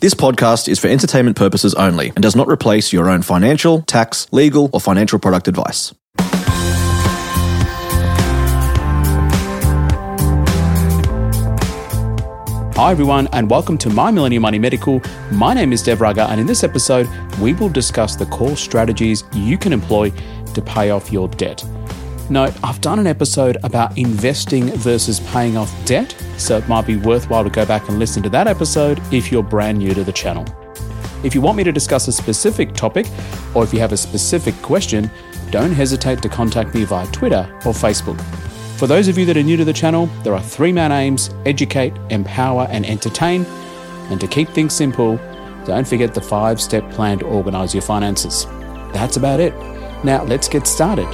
This podcast is for entertainment purposes only and does not replace your own financial, tax, legal, or financial product advice. Hi, everyone, and welcome to My Millennial Money Medical. My name is Dev Raga, and in this episode, we will discuss the core strategies you can employ to pay off your debt. Note, I've done an episode about investing versus paying off debt, so it might be worthwhile to go back and listen to that episode if you're brand new to the channel. If you want me to discuss a specific topic, or if you have a specific question, don't hesitate to contact me via Twitter or Facebook. For those of you that are new to the channel, there are three main aims educate, empower, and entertain. And to keep things simple, don't forget the five step plan to organize your finances. That's about it. Now, let's get started.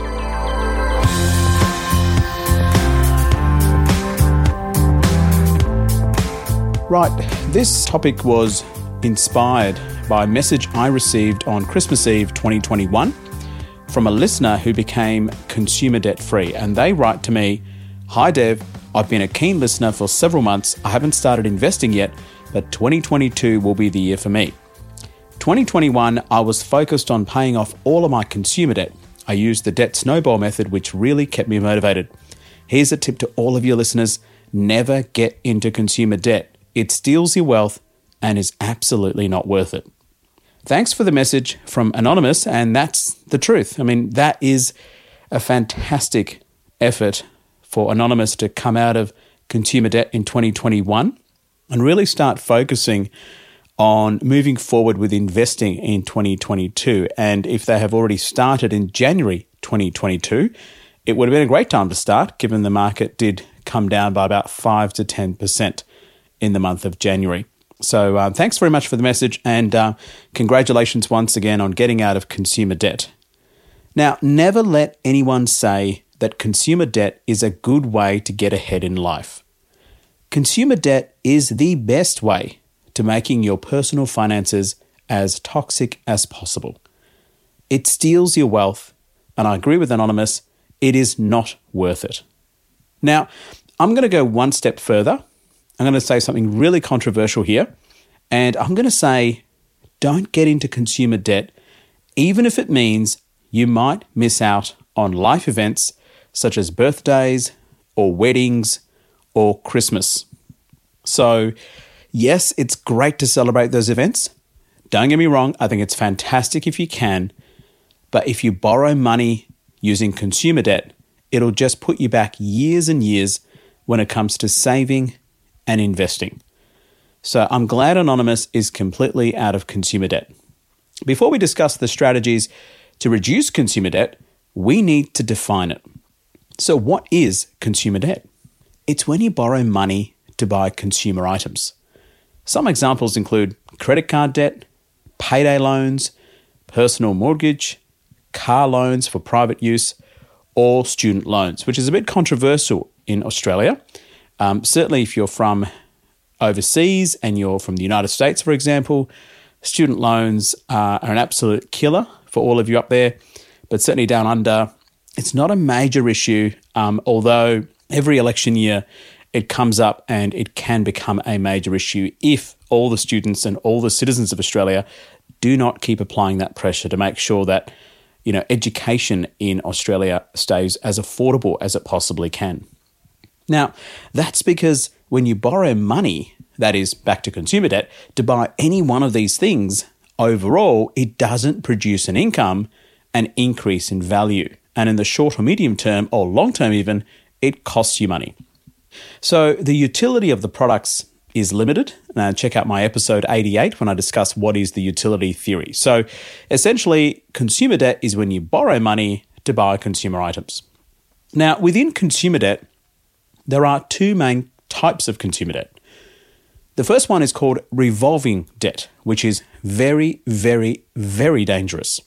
Right, this topic was inspired by a message I received on Christmas Eve 2021 from a listener who became consumer debt free. And they write to me Hi, Dev. I've been a keen listener for several months. I haven't started investing yet, but 2022 will be the year for me. 2021, I was focused on paying off all of my consumer debt. I used the debt snowball method, which really kept me motivated. Here's a tip to all of your listeners never get into consumer debt. It steals your wealth and is absolutely not worth it. Thanks for the message from Anonymous, and that's the truth. I mean, that is a fantastic effort for Anonymous to come out of consumer debt in 2021 and really start focusing on moving forward with investing in 2022. And if they have already started in January 2022, it would have been a great time to start given the market did come down by about 5 to 10% in the month of January. So, uh, thanks very much for the message and uh, congratulations once again on getting out of consumer debt. Now, never let anyone say that consumer debt is a good way to get ahead in life. Consumer debt is the best way to making your personal finances as toxic as possible. It steals your wealth, and I agree with Anonymous, it is not worth it. Now, I'm going to go one step further I'm going to say something really controversial here. And I'm going to say don't get into consumer debt, even if it means you might miss out on life events such as birthdays or weddings or Christmas. So, yes, it's great to celebrate those events. Don't get me wrong, I think it's fantastic if you can. But if you borrow money using consumer debt, it'll just put you back years and years when it comes to saving and investing. So I'm glad Anonymous is completely out of consumer debt. Before we discuss the strategies to reduce consumer debt, we need to define it. So, what is consumer debt? It's when you borrow money to buy consumer items. Some examples include credit card debt, payday loans, personal mortgage, car loans for private use, or student loans, which is a bit controversial in Australia um, certainly, if you're from overseas and you're from the United States, for example, student loans are an absolute killer for all of you up there. But certainly down under, it's not a major issue, um, although every election year it comes up and it can become a major issue if all the students and all the citizens of Australia do not keep applying that pressure to make sure that you know education in Australia stays as affordable as it possibly can. Now, that's because when you borrow money, that is, back to consumer debt, to buy any one of these things, overall, it doesn't produce an income, an increase in value. And in the short or medium term, or long term even, it costs you money. So the utility of the products is limited. Now, check out my episode 88 when I discuss what is the utility theory. So essentially, consumer debt is when you borrow money to buy consumer items. Now, within consumer debt, there are two main types of consumer debt. The first one is called revolving debt, which is very, very, very dangerous.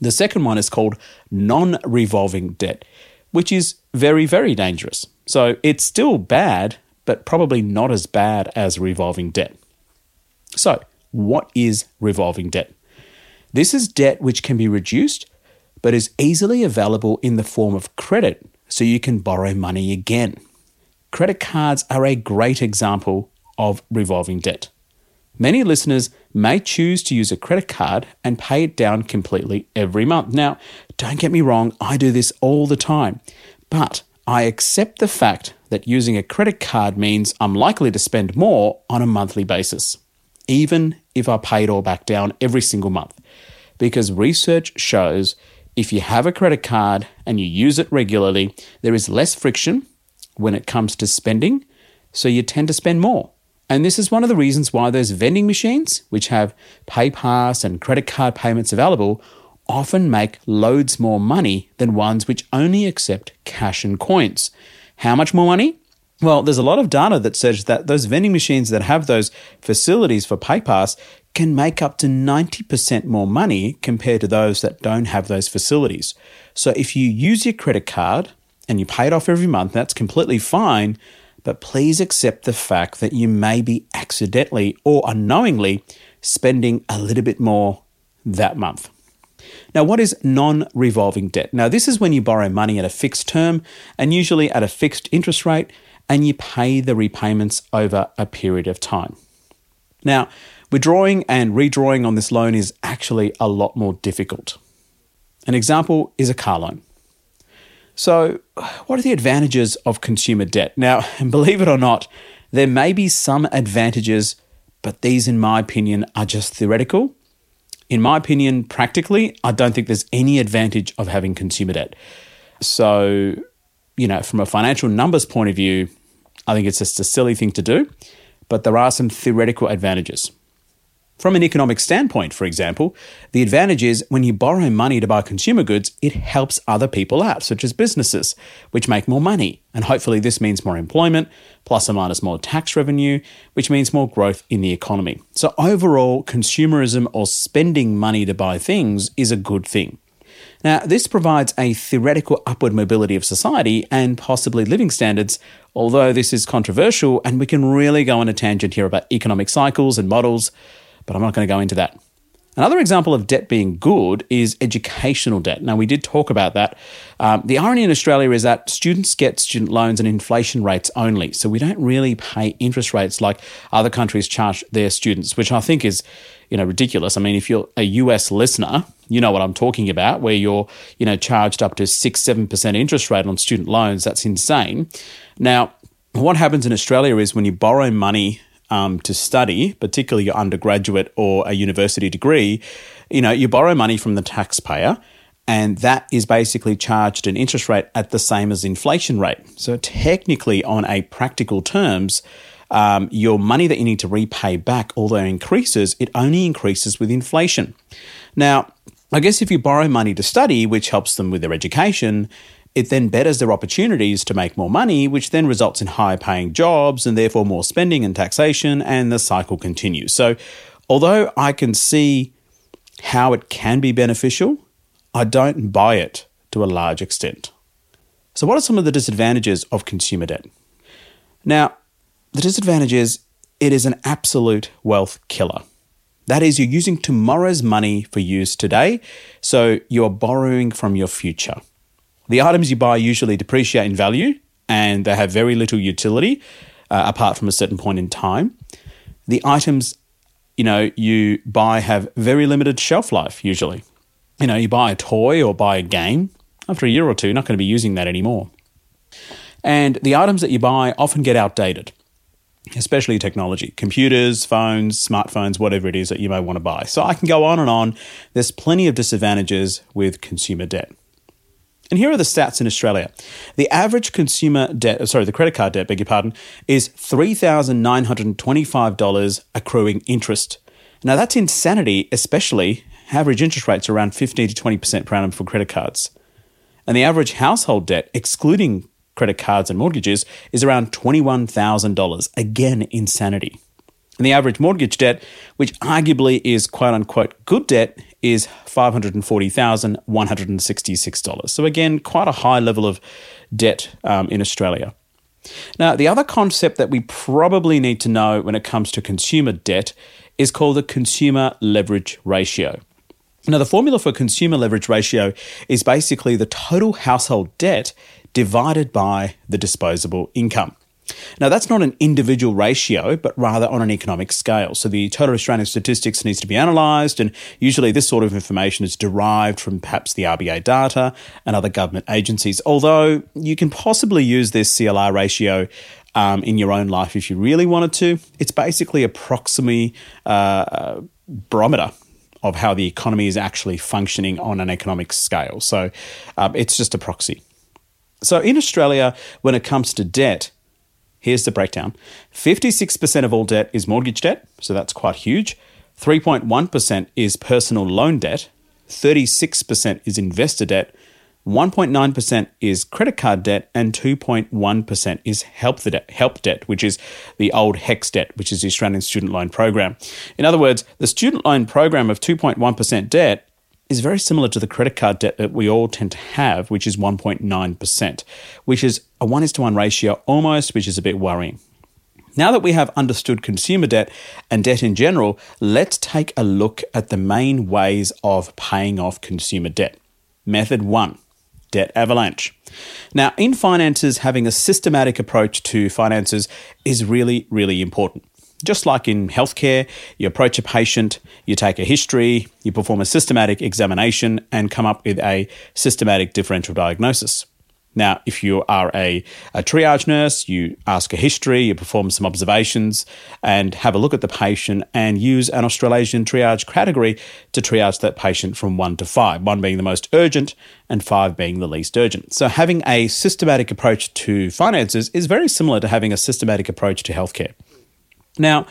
The second one is called non revolving debt, which is very, very dangerous. So it's still bad, but probably not as bad as revolving debt. So, what is revolving debt? This is debt which can be reduced, but is easily available in the form of credit, so you can borrow money again. Credit cards are a great example of revolving debt. Many listeners may choose to use a credit card and pay it down completely every month. Now, don't get me wrong, I do this all the time, but I accept the fact that using a credit card means I'm likely to spend more on a monthly basis, even if I pay it all back down every single month. Because research shows if you have a credit card and you use it regularly, there is less friction when it comes to spending, so you tend to spend more. And this is one of the reasons why those vending machines, which have PayPass and credit card payments available, often make loads more money than ones which only accept cash and coins. How much more money? Well, there's a lot of data that says that those vending machines that have those facilities for PayPass can make up to 90% more money compared to those that don't have those facilities. So if you use your credit card and you pay it off every month, that's completely fine but please accept the fact that you may be accidentally or unknowingly spending a little bit more that month. Now, what is non revolving debt? Now, this is when you borrow money at a fixed term and usually at a fixed interest rate, and you pay the repayments over a period of time. Now, withdrawing and redrawing on this loan is actually a lot more difficult. An example is a car loan. So, what are the advantages of consumer debt? Now, and believe it or not, there may be some advantages, but these, in my opinion, are just theoretical. In my opinion, practically, I don't think there's any advantage of having consumer debt. So, you know, from a financial numbers point of view, I think it's just a silly thing to do, but there are some theoretical advantages. From an economic standpoint, for example, the advantage is when you borrow money to buy consumer goods, it helps other people out, such as businesses, which make more money. And hopefully, this means more employment, plus or minus more tax revenue, which means more growth in the economy. So, overall, consumerism or spending money to buy things is a good thing. Now, this provides a theoretical upward mobility of society and possibly living standards, although this is controversial, and we can really go on a tangent here about economic cycles and models but I'm not going to go into that. Another example of debt being good is educational debt. Now, we did talk about that. Um, the irony in Australia is that students get student loans and inflation rates only. So we don't really pay interest rates like other countries charge their students, which I think is, you know, ridiculous. I mean, if you're a US listener, you know what I'm talking about, where you're, you know, charged up to six, seven percent interest rate on student loans. That's insane. Now, what happens in Australia is when you borrow money um, to study, particularly your undergraduate or a university degree, you know, you borrow money from the taxpayer and that is basically charged an interest rate at the same as inflation rate. So technically, on a practical terms, um, your money that you need to repay back, although it increases, it only increases with inflation. Now, I guess if you borrow money to study, which helps them with their education, it then betters their opportunities to make more money, which then results in higher paying jobs and therefore more spending and taxation, and the cycle continues. So, although I can see how it can be beneficial, I don't buy it to a large extent. So, what are some of the disadvantages of consumer debt? Now, the disadvantage is it is an absolute wealth killer. That is, you're using tomorrow's money for use today, so you're borrowing from your future. The items you buy usually depreciate in value and they have very little utility uh, apart from a certain point in time. The items you know you buy have very limited shelf life usually. You know, you buy a toy or buy a game, after a year or two, you're not going to be using that anymore. And the items that you buy often get outdated, especially technology, computers, phones, smartphones, whatever it is that you may want to buy. So I can go on and on. There's plenty of disadvantages with consumer debt. And here are the stats in Australia. The average consumer debt, sorry, the credit card debt, beg your pardon, is $3,925 accruing interest. Now that's insanity, especially average interest rates are around 15 to 20% per annum for credit cards. And the average household debt, excluding credit cards and mortgages, is around $21,000. Again, insanity. And the average mortgage debt, which arguably is quote unquote good debt, is $540,166. So, again, quite a high level of debt um, in Australia. Now, the other concept that we probably need to know when it comes to consumer debt is called the consumer leverage ratio. Now, the formula for consumer leverage ratio is basically the total household debt divided by the disposable income. Now, that's not an individual ratio, but rather on an economic scale. So, the total Australian statistics needs to be analysed, and usually this sort of information is derived from perhaps the RBA data and other government agencies. Although you can possibly use this CLR ratio um, in your own life if you really wanted to. It's basically a proxy uh, barometer of how the economy is actually functioning on an economic scale. So um, it's just a proxy. So in Australia, when it comes to debt, here's the breakdown 56% of all debt is mortgage debt, so that's quite huge. 3.1% is personal loan debt, 36% is investor debt, 1.9% is credit card debt, and 2.1% is help, the debt, help debt, which is the old HECS debt, which is the Australian Student Loan Program. In other words, the student loan program of 2.1% debt is very similar to the credit card debt that we all tend to have, which is 1.9%, which is a 1 is to 1 ratio almost, which is a bit worrying. Now that we have understood consumer debt and debt in general, let's take a look at the main ways of paying off consumer debt. Method 1 debt avalanche. Now, in finances, having a systematic approach to finances is really, really important. Just like in healthcare, you approach a patient, you take a history, you perform a systematic examination, and come up with a systematic differential diagnosis. Now, if you are a, a triage nurse, you ask a history, you perform some observations, and have a look at the patient and use an Australasian triage category to triage that patient from one to five, one being the most urgent and five being the least urgent. So, having a systematic approach to finances is very similar to having a systematic approach to healthcare. Now,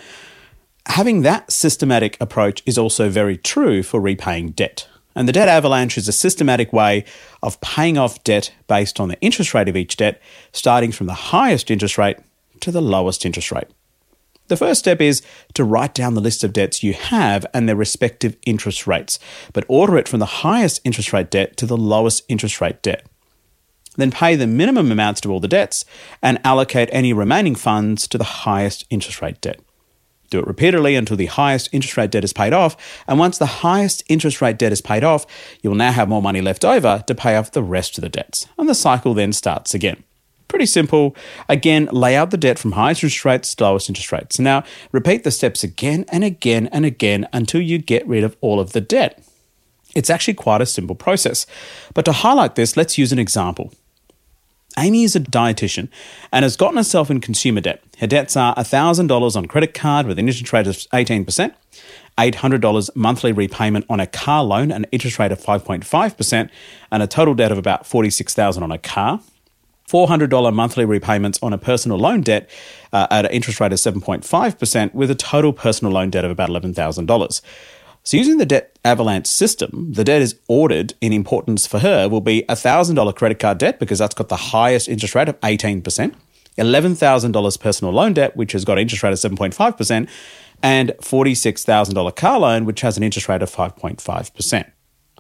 having that systematic approach is also very true for repaying debt. And the debt avalanche is a systematic way of paying off debt based on the interest rate of each debt, starting from the highest interest rate to the lowest interest rate. The first step is to write down the list of debts you have and their respective interest rates, but order it from the highest interest rate debt to the lowest interest rate debt. Then pay the minimum amounts to all the debts and allocate any remaining funds to the highest interest rate debt. Do it repeatedly until the highest interest rate debt is paid off. And once the highest interest rate debt is paid off, you will now have more money left over to pay off the rest of the debts. And the cycle then starts again. Pretty simple. Again, lay out the debt from highest interest rates to lowest interest rates. Now, repeat the steps again and again and again until you get rid of all of the debt. It's actually quite a simple process. But to highlight this, let's use an example. Amy is a dietitian and has gotten herself in consumer debt. Her debts are $1,000 on credit card with an interest rate of 18%, $800 monthly repayment on a car loan, an interest rate of 5.5%, and a total debt of about $46,000 on a car. $400 monthly repayments on a personal loan debt uh, at an interest rate of 7.5%, with a total personal loan debt of about $11,000. So, using the debt avalanche system, the debt is ordered in importance for her will be a $1,000 credit card debt because that's got the highest interest rate of 18%, $11,000 personal loan debt, which has got an interest rate of 7.5%, and $46,000 car loan, which has an interest rate of 5.5%.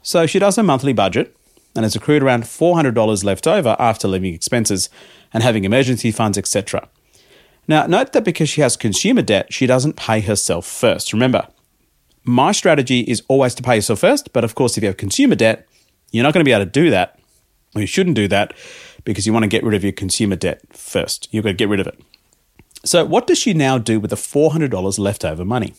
So, she does her monthly budget and has accrued around $400 left over after living expenses and having emergency funds, etc. Now, note that because she has consumer debt, she doesn't pay herself first. Remember, my strategy is always to pay yourself first. But of course, if you have consumer debt, you're not going to be able to do that. Or you shouldn't do that because you want to get rid of your consumer debt first. You've got to get rid of it. So, what does she now do with the $400 leftover money?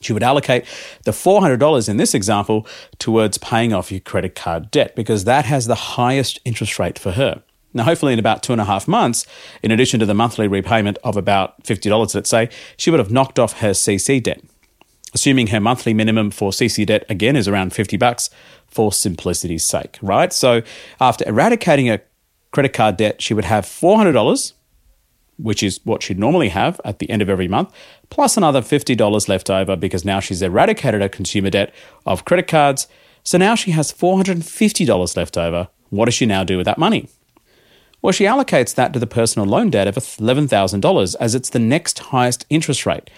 She would allocate the $400 in this example towards paying off your credit card debt because that has the highest interest rate for her. Now, hopefully, in about two and a half months, in addition to the monthly repayment of about $50, let's say, she would have knocked off her CC debt assuming her monthly minimum for CC debt again is around 50 bucks for simplicity's sake, right? So after eradicating a credit card debt, she would have $400, which is what she'd normally have at the end of every month, plus another $50 left over because now she's eradicated her consumer debt of credit cards. So now she has $450 left over. What does she now do with that money? Well, she allocates that to the personal loan debt of $11,000 as it's the next highest interest rate.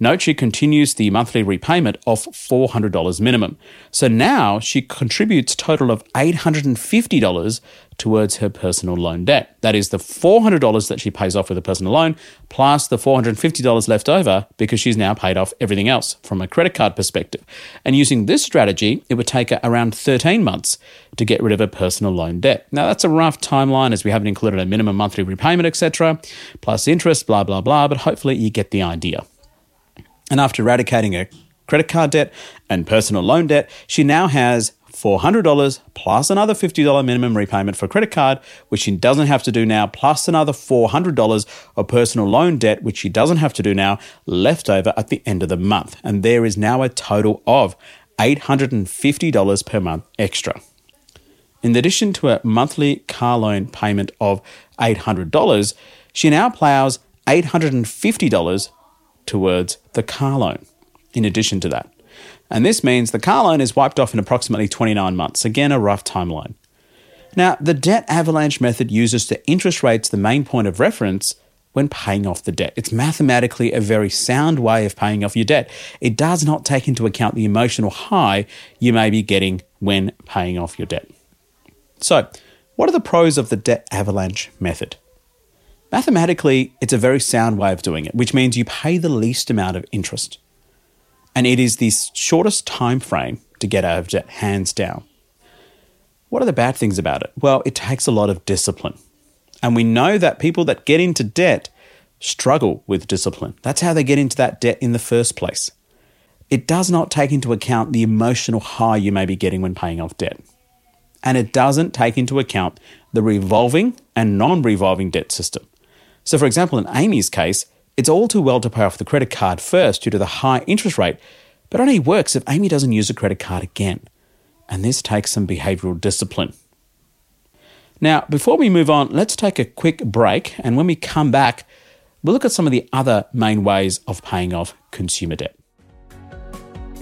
Note she continues the monthly repayment of $400 minimum. So now she contributes total of $850 towards her personal loan debt. That is the $400 that she pays off with a personal loan plus the $450 left over because she's now paid off everything else from a credit card perspective. And using this strategy, it would take her around 13 months to get rid of her personal loan debt. Now that's a rough timeline as we haven't included a minimum monthly repayment, etc., plus interest, blah blah blah, but hopefully you get the idea. And after eradicating her credit card debt and personal loan debt, she now has $400 plus another $50 minimum repayment for credit card, which she doesn't have to do now, plus another $400 of personal loan debt, which she doesn't have to do now, left over at the end of the month. And there is now a total of $850 per month extra. In addition to a monthly car loan payment of $800, she now plows $850 towards the car loan in addition to that. And this means the car loan is wiped off in approximately 29 months. Again, a rough timeline. Now, the debt avalanche method uses the interest rates the main point of reference when paying off the debt. It's mathematically a very sound way of paying off your debt. It does not take into account the emotional high you may be getting when paying off your debt. So, what are the pros of the debt avalanche method? Mathematically, it's a very sound way of doing it, which means you pay the least amount of interest. And it is the shortest time frame to get out of debt, hands down. What are the bad things about it? Well, it takes a lot of discipline. And we know that people that get into debt struggle with discipline. That's how they get into that debt in the first place. It does not take into account the emotional high you may be getting when paying off debt. And it doesn't take into account the revolving and non revolving debt system. So, for example, in Amy's case, it's all too well to pay off the credit card first due to the high interest rate, but only works if Amy doesn't use the credit card again. And this takes some behavioral discipline. Now, before we move on, let's take a quick break. And when we come back, we'll look at some of the other main ways of paying off consumer debt.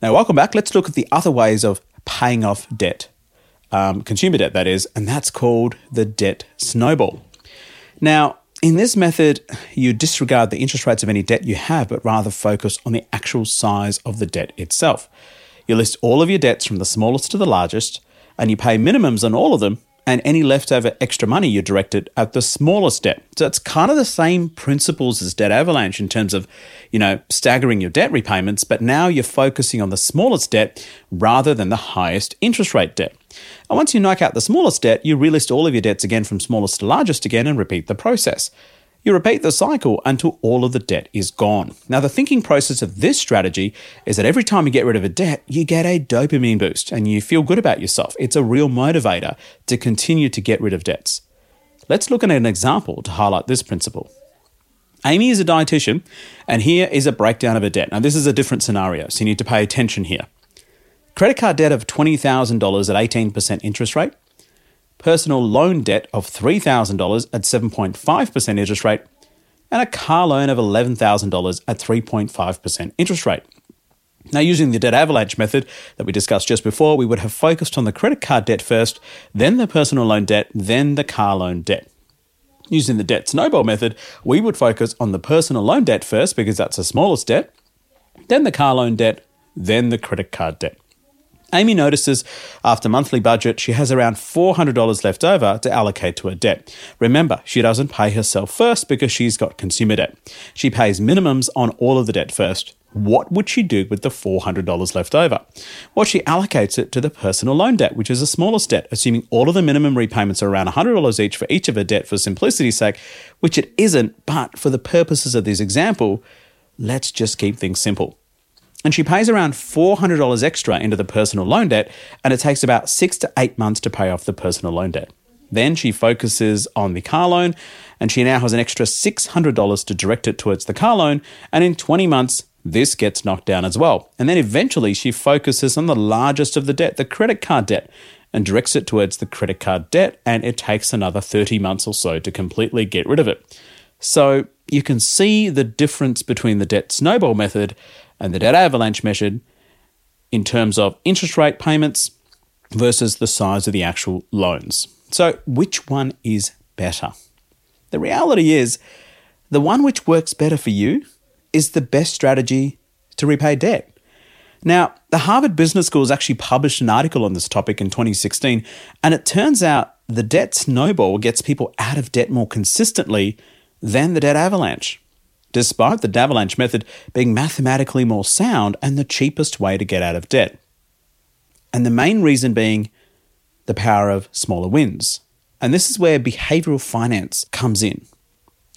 Now, welcome back. Let's look at the other ways of paying off debt, um, consumer debt, that is, and that's called the debt snowball. Now, in this method, you disregard the interest rates of any debt you have, but rather focus on the actual size of the debt itself. You list all of your debts from the smallest to the largest, and you pay minimums on all of them and any leftover extra money you directed at the smallest debt. So it's kind of the same principles as debt avalanche in terms of, you know, staggering your debt repayments, but now you're focusing on the smallest debt rather than the highest interest rate debt. And once you knock out the smallest debt, you relist all of your debts again from smallest to largest again and repeat the process. You repeat the cycle until all of the debt is gone. Now, the thinking process of this strategy is that every time you get rid of a debt, you get a dopamine boost and you feel good about yourself. It's a real motivator to continue to get rid of debts. Let's look at an example to highlight this principle. Amy is a dietitian, and here is a breakdown of her debt. Now, this is a different scenario, so you need to pay attention here. Credit card debt of $20,000 at 18% interest rate, personal loan debt of $3,000 at 7.5% interest rate, and a car loan of $11,000 at 3.5% interest rate. Now, using the debt avalanche method that we discussed just before, we would have focused on the credit card debt first, then the personal loan debt, then the car loan debt. Using the debt snowball method, we would focus on the personal loan debt first because that's the smallest debt, then the car loan debt, then the credit card debt. Amy notices after monthly budget she has around $400 left over to allocate to her debt. Remember, she doesn't pay herself first because she's got consumer debt. She pays minimums on all of the debt first. What would she do with the $400 left over? Well, she allocates it to the personal loan debt, which is the smallest debt, assuming all of the minimum repayments are around $100 each for each of her debt for simplicity's sake, which it isn't, but for the purposes of this example, let's just keep things simple and she pays around $400 extra into the personal loan debt, and it takes about six to eight months to pay off the personal loan debt. Then she focuses on the car loan, and she now has an extra $600 to direct it towards the car loan, and in 20 months, this gets knocked down as well. And then eventually, she focuses on the largest of the debt, the credit card debt, and directs it towards the credit card debt, and it takes another 30 months or so to completely get rid of it. So you can see the difference between the debt snowball method and the debt avalanche measured in terms of interest rate payments versus the size of the actual loans. So, which one is better? The reality is, the one which works better for you is the best strategy to repay debt. Now, the Harvard Business School has actually published an article on this topic in 2016, and it turns out the debt snowball gets people out of debt more consistently than the debt avalanche despite the debt avalanche method being mathematically more sound and the cheapest way to get out of debt. And the main reason being the power of smaller wins. And this is where behavioral finance comes in.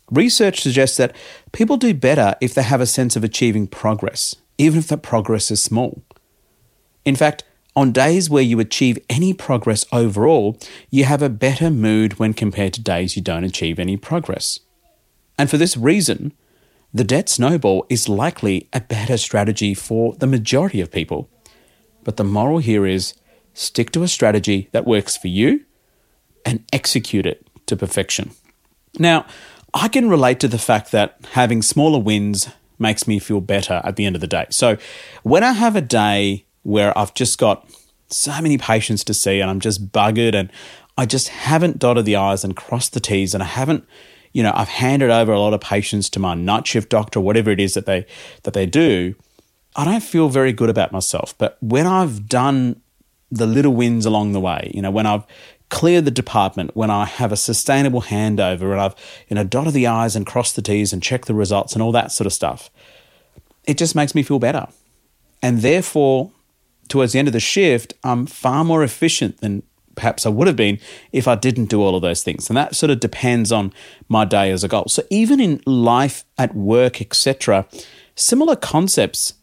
Research suggests that people do better if they have a sense of achieving progress, even if that progress is small. In fact, on days where you achieve any progress overall, you have a better mood when compared to days you don't achieve any progress. And for this reason, the debt snowball is likely a better strategy for the majority of people. But the moral here is stick to a strategy that works for you and execute it to perfection. Now, I can relate to the fact that having smaller wins makes me feel better at the end of the day. So when I have a day where I've just got so many patients to see and I'm just buggered and I just haven't dotted the I's and crossed the T's and I haven't you know, I've handed over a lot of patients to my night shift doctor, whatever it is that they that they do. I don't feel very good about myself. But when I've done the little wins along the way, you know, when I've cleared the department, when I have a sustainable handover and I've, you know, dotted the I's and crossed the T's and checked the results and all that sort of stuff, it just makes me feel better. And therefore, towards the end of the shift, I'm far more efficient than perhaps I would have been if I didn't do all of those things. And that sort of depends on my day as a goal. So even in life, at work, etc., similar concepts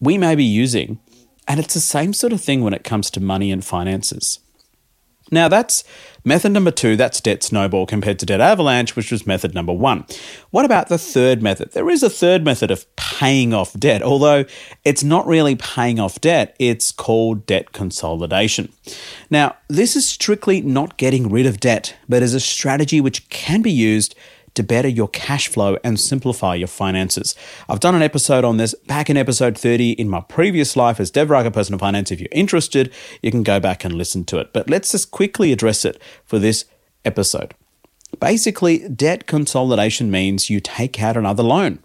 we may be using, and it's the same sort of thing when it comes to money and finances. Now, that's method number two, that's debt snowball compared to debt avalanche, which was method number one. What about the third method? There is a third method of paying off debt, although it's not really paying off debt, it's called debt consolidation. Now, this is strictly not getting rid of debt, but is a strategy which can be used to better your cash flow and simplify your finances. I've done an episode on this back in episode 30 in my previous life as Dev Raga Personal Finance. If you're interested, you can go back and listen to it. But let's just quickly address it for this episode. Basically, debt consolidation means you take out another loan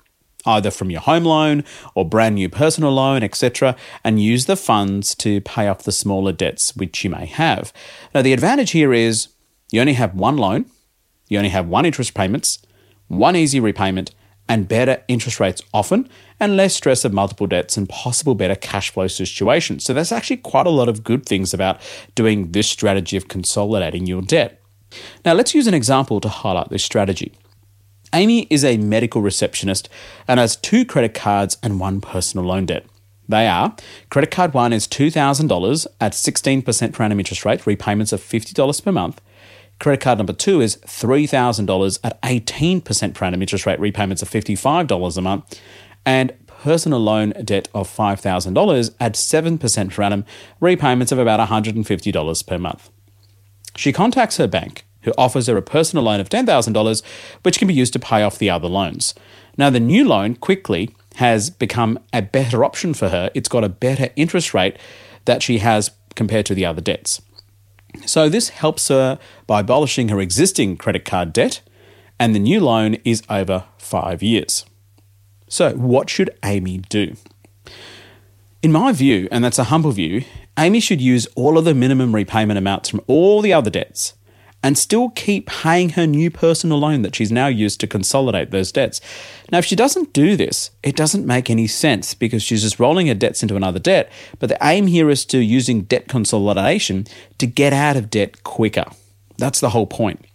either from your home loan or brand new personal loan, etc., and use the funds to pay off the smaller debts which you may have. Now, the advantage here is you only have one loan, you only have one interest payments, one easy repayment, and better interest rates often, and less stress of multiple debts and possible better cash flow situations. So there's actually quite a lot of good things about doing this strategy of consolidating your debt. Now let's use an example to highlight this strategy. Amy is a medical receptionist and has two credit cards and one personal loan debt. They are credit card one is $2,000 at 16% per annum interest rate, repayments of $50 per month. Credit card number two is $3,000 at 18% per annum interest rate repayments of $55 a month. And personal loan debt of $5,000 at 7% per annum repayments of about $150 per month. She contacts her bank, who offers her a personal loan of $10,000, which can be used to pay off the other loans. Now, the new loan quickly has become a better option for her. It's got a better interest rate that she has compared to the other debts. So, this helps her by abolishing her existing credit card debt, and the new loan is over five years. So, what should Amy do? In my view, and that's a humble view, Amy should use all of the minimum repayment amounts from all the other debts and still keep paying her new personal loan that she's now used to consolidate those debts. Now, if she doesn't do this, it doesn't make any sense because she's just rolling her debts into another debt. But the aim here is to using debt consolidation to get out of debt quicker. That's the whole point.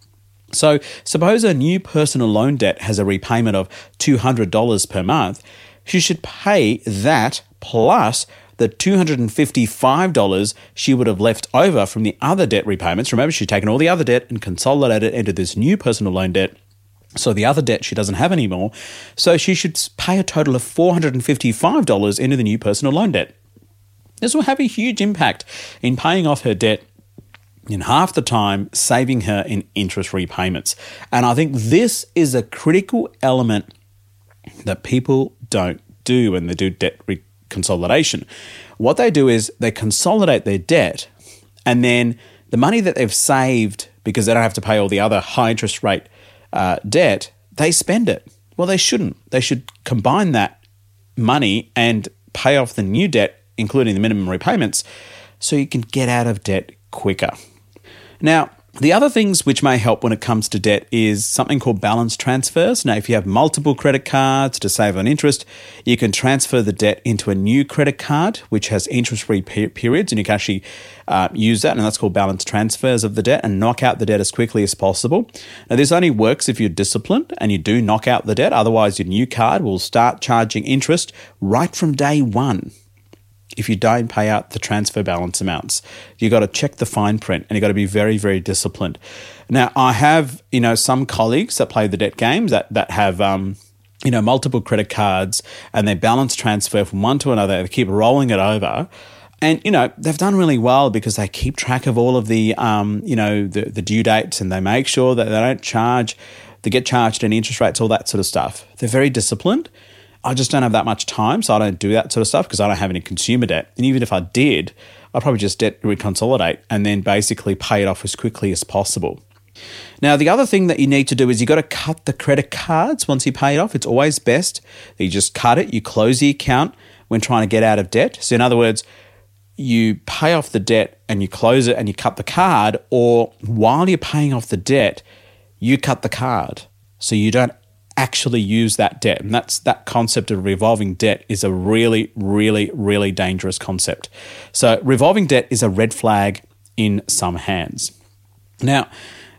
So, suppose a new personal loan debt has a repayment of $200 per month, she should pay that plus the $255 she would have left over from the other debt repayments. Remember, she'd taken all the other debt and consolidated it into this new personal loan debt. So the other debt she doesn't have anymore. So she should pay a total of $455 into the new personal loan debt. This will have a huge impact in paying off her debt in half the time, saving her in interest repayments. And I think this is a critical element that people don't do when they do debt re- consolidation. What they do is they consolidate their debt and then the money that they've saved because they don't have to pay all the other high interest rate uh, debt, they spend it. Well, they shouldn't. They should combine that money and pay off the new debt, including the minimum repayments, so you can get out of debt quicker. Now, the other things which may help when it comes to debt is something called balance transfers. Now, if you have multiple credit cards to save on interest, you can transfer the debt into a new credit card, which has interest free periods, and you can actually uh, use that, and that's called balance transfers of the debt and knock out the debt as quickly as possible. Now, this only works if you're disciplined and you do knock out the debt, otherwise, your new card will start charging interest right from day one if you don't pay out the transfer balance amounts. You got to check the fine print and you got to be very, very disciplined. Now, I have, you know, some colleagues that play the debt games that, that have, um, you know, multiple credit cards and they balance transfer from one to another. They keep rolling it over. And, you know, they've done really well because they keep track of all of the, um, you know, the, the due dates and they make sure that they don't charge, they get charged any interest rates, all that sort of stuff. They're very disciplined. I just don't have that much time, so I don't do that sort of stuff because I don't have any consumer debt. And even if I did, I'd probably just debt reconsolidate and then basically pay it off as quickly as possible. Now, the other thing that you need to do is you've got to cut the credit cards once you pay it off. It's always best that you just cut it, you close the account when trying to get out of debt. So, in other words, you pay off the debt and you close it and you cut the card, or while you're paying off the debt, you cut the card. So you don't actually use that debt. And that's that concept of revolving debt is a really, really, really dangerous concept. So revolving debt is a red flag in some hands. Now,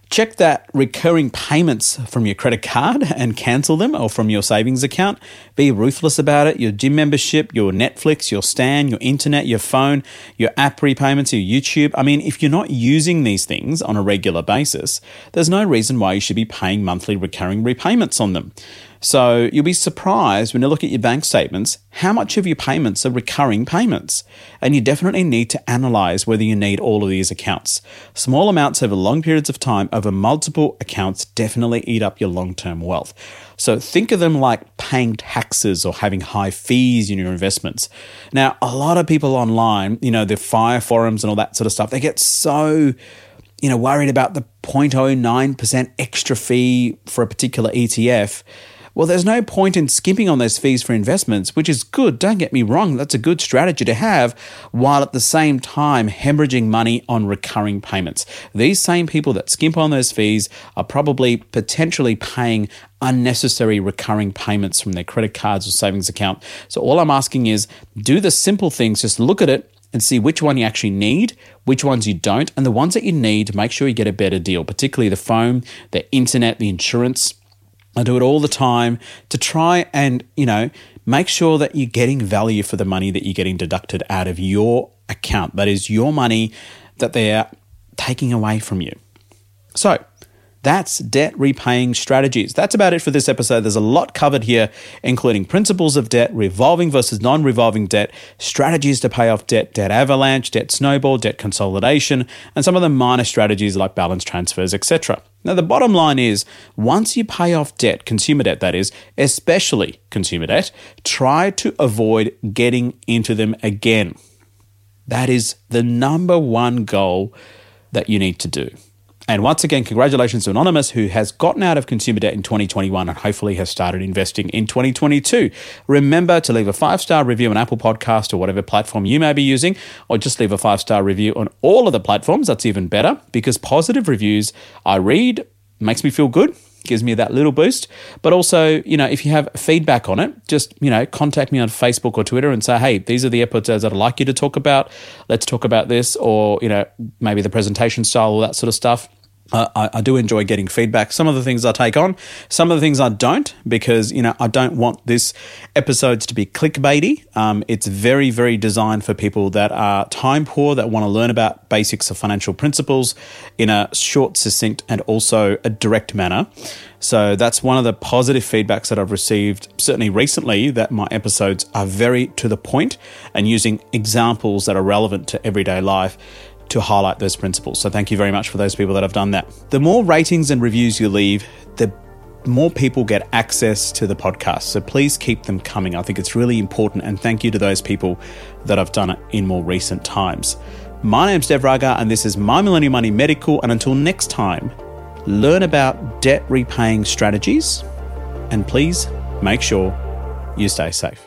Check that recurring payments from your credit card and cancel them or from your savings account. Be ruthless about it. Your gym membership, your Netflix, your Stan, your internet, your phone, your app repayments, your YouTube. I mean, if you're not using these things on a regular basis, there's no reason why you should be paying monthly recurring repayments on them. So you'll be surprised when you look at your bank statements how much of your payments are recurring payments. And you definitely need to analyze whether you need all of these accounts. Small amounts over long periods of time over multiple accounts definitely eat up your long term wealth. So think of them like paying taxes or having high fees in your investments. Now, a lot of people online, you know, the fire forums and all that sort of stuff, they get so you know, worried about the 0.09% extra fee for a particular ETF well, there's no point in skimping on those fees for investments, which is good. Don't get me wrong, that's a good strategy to have, while at the same time hemorrhaging money on recurring payments. These same people that skimp on those fees are probably potentially paying unnecessary recurring payments from their credit cards or savings account. So, all I'm asking is do the simple things, just look at it and see which one you actually need, which ones you don't, and the ones that you need, make sure you get a better deal, particularly the phone, the internet, the insurance I do it all the time to try and, you know, make sure that you're getting value for the money that you're getting deducted out of your account. That is your money that they're taking away from you. So, that's debt repaying strategies. That's about it for this episode. There's a lot covered here, including principles of debt, revolving versus non revolving debt, strategies to pay off debt, debt avalanche, debt snowball, debt consolidation, and some of the minor strategies like balance transfers, etc. Now, the bottom line is once you pay off debt, consumer debt that is, especially consumer debt, try to avoid getting into them again. That is the number one goal that you need to do. And once again, congratulations to Anonymous, who has gotten out of consumer debt in 2021 and hopefully has started investing in 2022. Remember to leave a five star review on Apple Podcast or whatever platform you may be using, or just leave a five star review on all of the platforms. That's even better because positive reviews I read makes me feel good gives me that little boost. But also, you know, if you have feedback on it, just, you know, contact me on Facebook or Twitter and say, hey, these are the episodes that I'd like you to talk about. Let's talk about this, or, you know, maybe the presentation style, all that sort of stuff. I, I, do enjoy getting feedback. Some of the things I take on, some of the things I don't, because you know I don't want this episodes to be clickbaity. Um, it's very, very designed for people that are time poor that want to learn about basics of financial principles in a short, succinct, and also a direct manner. So that's one of the positive feedbacks that I've received, certainly recently, that my episodes are very to the point and using examples that are relevant to everyday life to highlight those principles. So thank you very much for those people that have done that. The more ratings and reviews you leave, the more people get access to the podcast. So please keep them coming. I think it's really important. And thank you to those people that have done it in more recent times. My name's Dev Raga, and this is My Millennial Money Medical. And until next time, learn about debt repaying strategies. And please make sure you stay safe.